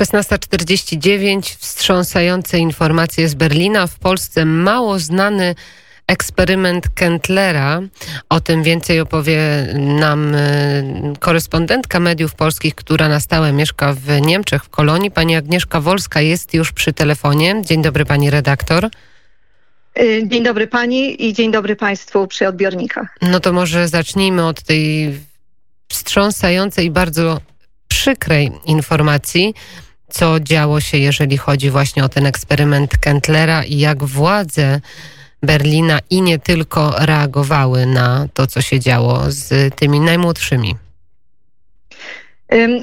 16.49. Wstrząsające informacje z Berlina. W Polsce mało znany eksperyment Kentlera. O tym więcej opowie nam y, korespondentka mediów polskich, która na stałe mieszka w Niemczech, w Kolonii. Pani Agnieszka Wolska jest już przy telefonie. Dzień dobry, pani redaktor. Y, dzień dobry pani i dzień dobry państwu przy odbiornikach. No to może zacznijmy od tej wstrząsającej i bardzo przykrej informacji, co działo się, jeżeli chodzi właśnie o ten eksperyment Kentlera i jak władze Berlina i nie tylko reagowały na to, co się działo z tymi najmłodszymi.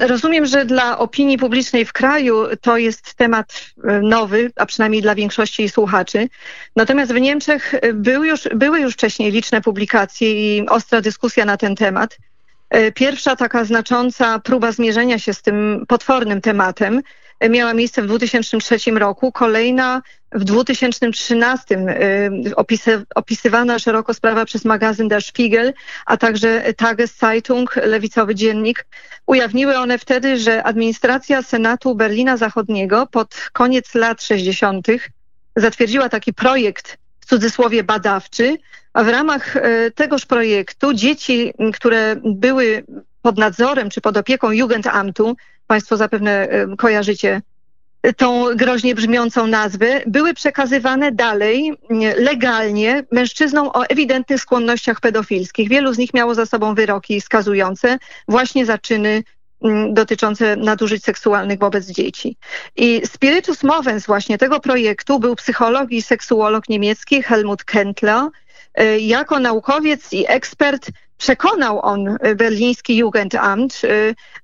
Rozumiem, że dla opinii publicznej w kraju to jest temat nowy, a przynajmniej dla większości słuchaczy. Natomiast w Niemczech były już, były już wcześniej liczne publikacje i ostra dyskusja na ten temat. E, pierwsza taka znacząca próba zmierzenia się z tym potwornym tematem e, miała miejsce w 2003 roku, kolejna w 2013 e, opisywana szeroko sprawa przez magazyn Der Spiegel, a także Tageszeitung, lewicowy dziennik. Ujawniły one wtedy, że administracja Senatu Berlina Zachodniego pod koniec lat 60. zatwierdziła taki projekt w cudzysłowie badawczy, a w ramach e, tegoż projektu dzieci, które były pod nadzorem czy pod opieką Jugendamtu, Państwo zapewne e, kojarzycie tą groźnie brzmiącą nazwę, były przekazywane dalej legalnie mężczyznom o ewidentnych skłonnościach pedofilskich. Wielu z nich miało za sobą wyroki skazujące właśnie za czyny dotyczące nadużyć seksualnych wobec dzieci. I spiritus movens właśnie tego projektu był psycholog i seksuolog niemiecki Helmut Kentler, E, jako naukowiec i ekspert przekonał on berliński Jugendamt, e,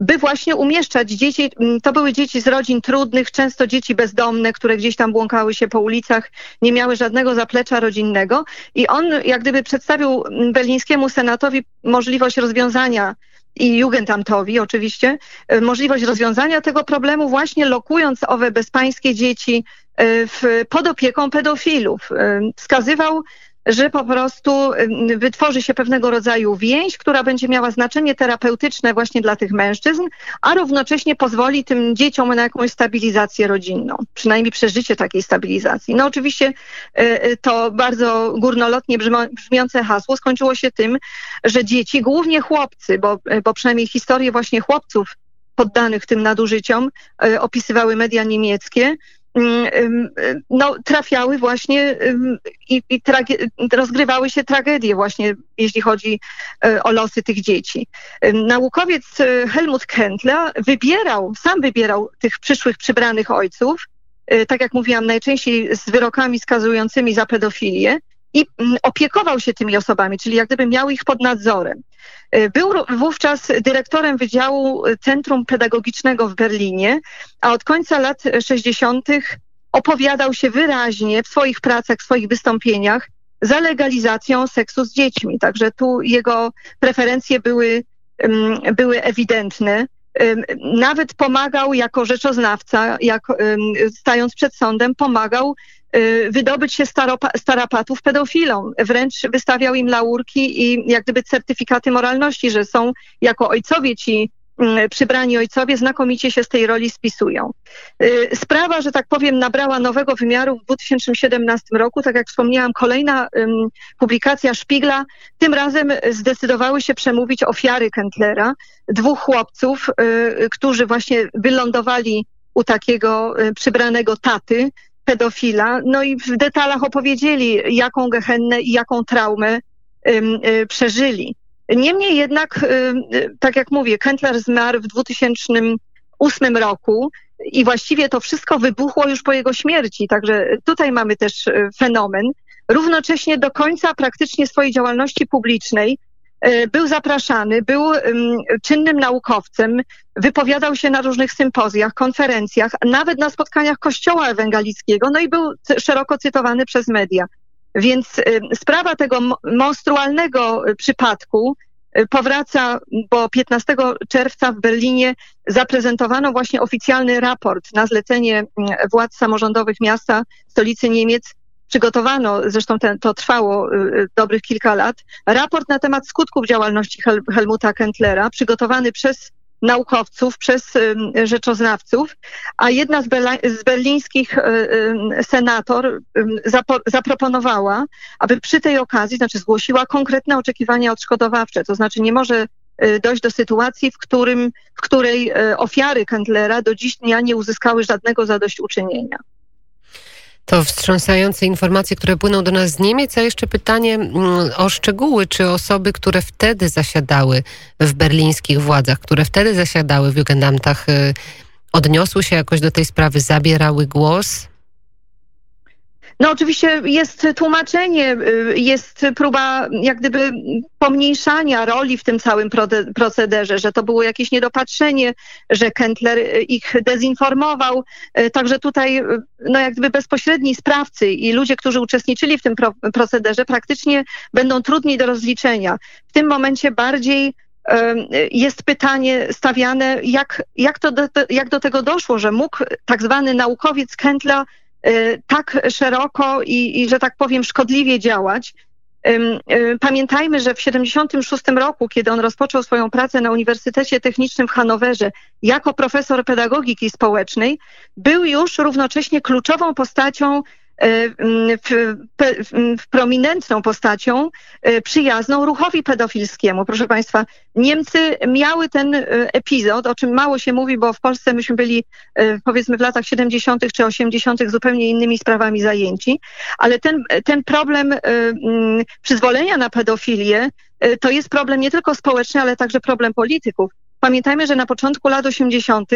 by właśnie umieszczać dzieci, to były dzieci z rodzin trudnych, często dzieci bezdomne, które gdzieś tam błąkały się po ulicach, nie miały żadnego zaplecza rodzinnego i on jak gdyby przedstawił berlińskiemu senatowi możliwość rozwiązania i Jugendamtowi oczywiście, możliwość rozwiązania tego problemu właśnie lokując owe bezpańskie dzieci w, pod opieką pedofilów. Wskazywał że po prostu wytworzy się pewnego rodzaju więź, która będzie miała znaczenie terapeutyczne właśnie dla tych mężczyzn, a równocześnie pozwoli tym dzieciom na jakąś stabilizację rodzinną, przynajmniej przeżycie takiej stabilizacji. No oczywiście e, e, to bardzo górnolotnie brzmiące hasło skończyło się tym, że dzieci, głównie chłopcy, bo, bo przynajmniej historie właśnie chłopców poddanych tym nadużyciom opisywały media niemieckie, no, trafiały właśnie i, i rozgrywały się tragedie właśnie, jeśli chodzi e, o losy tych dzieci. Naukowiec e, Helmut Kendler wybierał, sam wybierał tych przyszłych przybranych ojców, e, tak jak mówiłam, najczęściej z wyrokami skazującymi za pedofilię i mm, opiekował się tymi osobami, czyli jak gdyby miał ich pod nadzorem. E, był wówczas dyrektorem Wydziału Centrum Pedagogicznego w Berlinie, a od końca lat 60. opowiadał się wyraźnie w swoich pracach, w swoich wystąpieniach za legalizacją seksu z dziećmi. Także tu jego preferencje były, mm, były ewidentne. Nawet pomagał jako rzeczoznawca, jak, stając przed sądem, pomagał Y, wydobyć się starapatów pedofilom. Wręcz wystawiał im laurki i jak gdyby certyfikaty moralności, że są jako ojcowie ci mm, przybrani ojcowie znakomicie się z tej roli spisują. Y, sprawa, że tak powiem, nabrała nowego wymiaru w 2017 roku. Tak jak wspomniałam, kolejna publikacja Szpigla. Tym razem zdecydowały się przemówić ofiary Kentlera, dwóch chłopców, y, którzy właśnie wylądowali u takiego przybranego taty, pedofila, no i w detalach opowiedzieli, jaką gehennę i jaką traumę y, przeżyli. Niemniej jednak, y, tak jak mówię, Kentler zmarł w 2008 roku i właściwie to wszystko wybuchło już po jego śmierci, także tutaj mamy też y, fenomen. Równocześnie do końca praktycznie swojej działalności publicznej był zapraszany, był czynnym naukowcem, wypowiadał się na różnych sympozjach, konferencjach, nawet na spotkaniach Kościoła Ewangelickiego, no i był szeroko cytowany przez media. Więc sprawa tego monstrualnego przypadku e, powraca, bo 15 czerwca w Berlinie zaprezentowano właśnie oficjalny raport na zlecenie władz samorządowych miasta, stolicy Niemiec, przygotowano, zresztą ten, to trwało y, y, dobrych kilka lat, raport na temat skutków działalności Hel Helmuta Kentlera, przygotowany przez naukowców, przez rzeczoznawców, a jedna z, z berlińskich senator zaproponowała, aby przy tej okazji, znaczy zgłosiła konkretne oczekiwania odszkodowawcze, to znaczy nie może dojść do sytuacji, w, którym, w której ofiary Kendlera do dziś dnia nie uzyskały żadnego zadośćuczynienia. To wstrząsające informacje, które płyną do nas z Niemiec, a jeszcze pytanie mm, o szczegóły, czy osoby, które wtedy zasiadały w berlińskich władzach, które wtedy zasiadały w Jugendamtach, y, odniosły się jakoś do tej sprawy, zabierały głos? No oczywiście jest tłumaczenie, y, jest próba jak gdyby pomniejszania roli w tym całym procederze, że to było jakieś niedopatrzenie, że Kentler y, ich dezinformował. Y, także tutaj no jak gdyby bezpośredni sprawcy i ludzie, którzy uczestniczyli w tym procederze praktycznie będą trudniej do rozliczenia. W tym momencie bardziej jest pytanie stawiane, jak, jak, to do, jak do tego doszło, że mógł tak zwany naukowiec Kentler Y, tak szeroko i, i, że tak powiem, szkodliwie działać. Y, pamiętajmy, że w 1976 roku, kiedy on rozpoczął swoją pracę na Uniwersytecie Technicznym w Hanowerze jako profesor pedagogiki społecznej, był już równocześnie kluczową postacią prominentną postacią e, przyjazną ruchowi pedofilskiemu. Proszę Państwa, Niemcy miały ten e, epizod, o czym mało się mówi, bo w Polsce myśmy byli powiedzmy w latach 70. czy 80. zupełnie innymi sprawami zajęci, ale ten, ten problem przyzwolenia na pedofilię to jest problem nie tylko społeczny, ale także problem polityków. Pamiętajmy, że na początku lat 80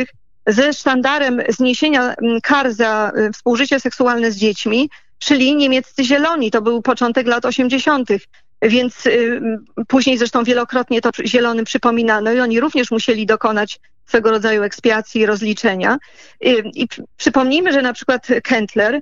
ze sztandarem zniesienia mm, kar za y, współżycie seksualne z dziećmi szli niemieccy zieloni. To był początek lat 80. Więc y, później zresztą wielokrotnie to zielonym przypominano i oni również musieli dokonać swego rodzaju ekspiacji i rozliczenia. Y, I przypomnijmy, że na przykład Kentler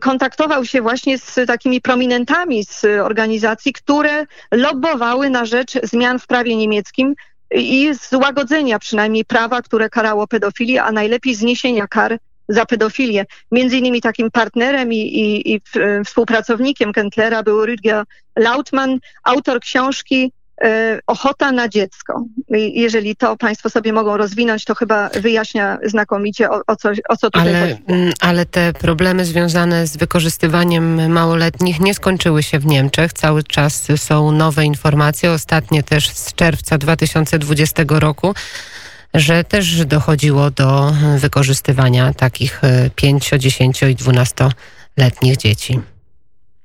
kontaktował się właśnie z takimi prominentami z organizacji, które lobbowały na rzecz zmian w prawie niemieckim i złagodzenia przynajmniej prawa, które karało pedofilię, a najlepiej zniesienia kar za pedofilię. Między innymi takim partnerem i, i, i współpracownikiem Kentlera był Rüdiger Lautmann, autor książki E, ochota na dziecko. Jeżeli to Państwo sobie mogą rozwinąć, to chyba wyjaśnia znakomicie o, o, co, o co tutaj ale, chodzi. Mm, ale te problemy związane z wykorzystywaniem małoletnich nie skończyły się w Niemczech. Cały czas są nowe informacje, ostatnie też z czerwca 2020 roku że też dochodziło do wykorzystywania takich 5, 10 i 12-letnich dzieci.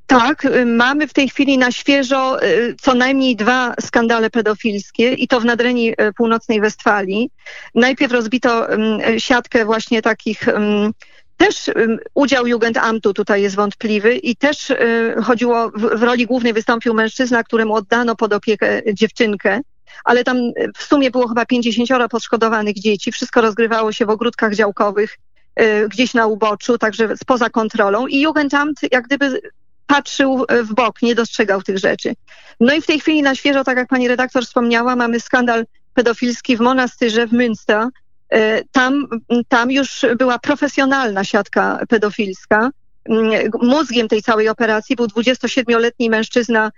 Tak, y, mamy w tej chwili na świeżo y, co najmniej dwa skandale pedofilskie i to w Nadrenii y, Północnej Westfalii. Najpierw rozbito siatkę właśnie takich też udział Jugendamtu tutaj jest wątpliwy i też chodziło, w roli głównej wystąpił mężczyzna, któremu oddano pod opiekę dziewczynkę, ale tam w sumie było chyba 50 poszkodowanych dzieci. Wszystko rozgrywało się w ogródkach działkowych, gdzieś na uboczu, także spoza kontrolą i Jugendamt jak gdyby patrzył w bok, nie dostrzegał tych rzeczy. No i w tej chwili na świeżo, tak jak pani redaktor wspomniała, mamy skandal pedofilski w monastyrze w Münster. E, tam, tam już była profesjonalna siatka pedofilska. Mózgiem tej całej operacji był 27-letni mężczyzna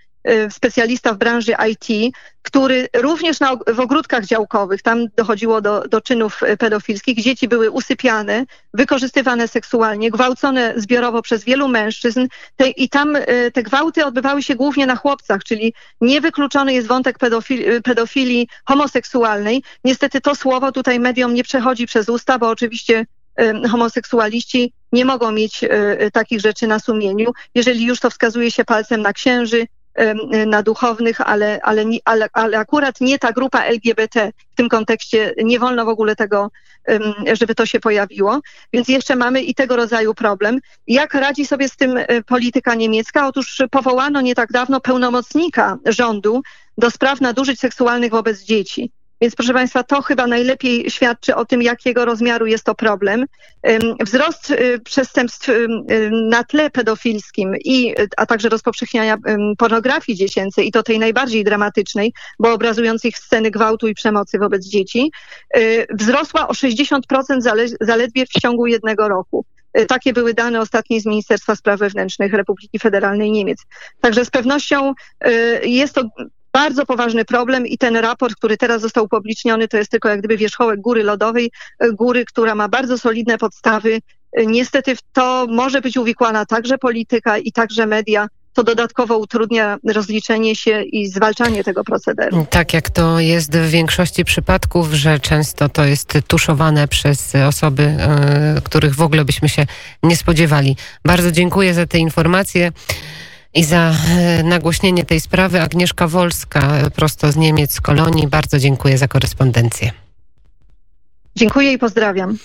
specjalista w branży IT, który również na, w ogródkach działkowych, tam dochodziło do, do czynów y, pedofilskich, dzieci były usypiane, wykorzystywane seksualnie, gwałcone zbiorowo przez wielu mężczyzn te, i tam y, te gwałty odbywały się głównie na chłopcach, czyli niewykluczony jest wątek pedofili, pedofilii homoseksualnej. Niestety to słowo tutaj mediom nie przechodzi przez usta, bo oczywiście homoseksualiści nie mogą mieć takich rzeczy na sumieniu. Jeżeli już to wskazuje się palcem na księży, na duchownych, ale, ale, ale, ale akurat nie ta grupa LGBT w tym kontekście nie wolno w ogóle tego, żeby to się pojawiło. Więc jeszcze mamy i tego rodzaju problem. Jak radzi sobie z tym e, polityka niemiecka? Otóż powołano nie tak dawno pełnomocnika rządu do spraw nadużyć seksualnych wobec dzieci. Więc proszę Państwa, to chyba najlepiej świadczy o tym, jakiego rozmiaru jest to problem. Wzrost y, przestępstw na tle pedofilskim i, a także rozpowszechniania pornografii dziecięcej i to tej najbardziej dramatycznej, bo obrazujących sceny gwałtu i przemocy wobec dzieci, y, wzrosła o 60% zaledwie w ciągu jednego roku. Y, takie były dane ostatnie z Ministerstwa Spraw Wewnętrznych Republiki Federalnej Niemiec. Także z pewnością jest to bardzo poważny problem i ten raport, który teraz został upubliczniony, to jest tylko jak gdyby wierzchołek góry lodowej, góry, która ma bardzo solidne podstawy. Niestety w to może być uwikłana także polityka i także media to dodatkowo utrudnia rozliczenie się i zwalczanie tego procederu. Tak jak to jest w większości przypadków, że często to jest tuszowane przez osoby, y, których w ogóle byśmy się nie spodziewali. Bardzo dziękuję za te informacje i za y, nagłośnienie tej sprawy. Agnieszka Wolska, prosto z Niemiec, z Kolonii. Bardzo dziękuję za korespondencję. Dziękuję i pozdrawiam.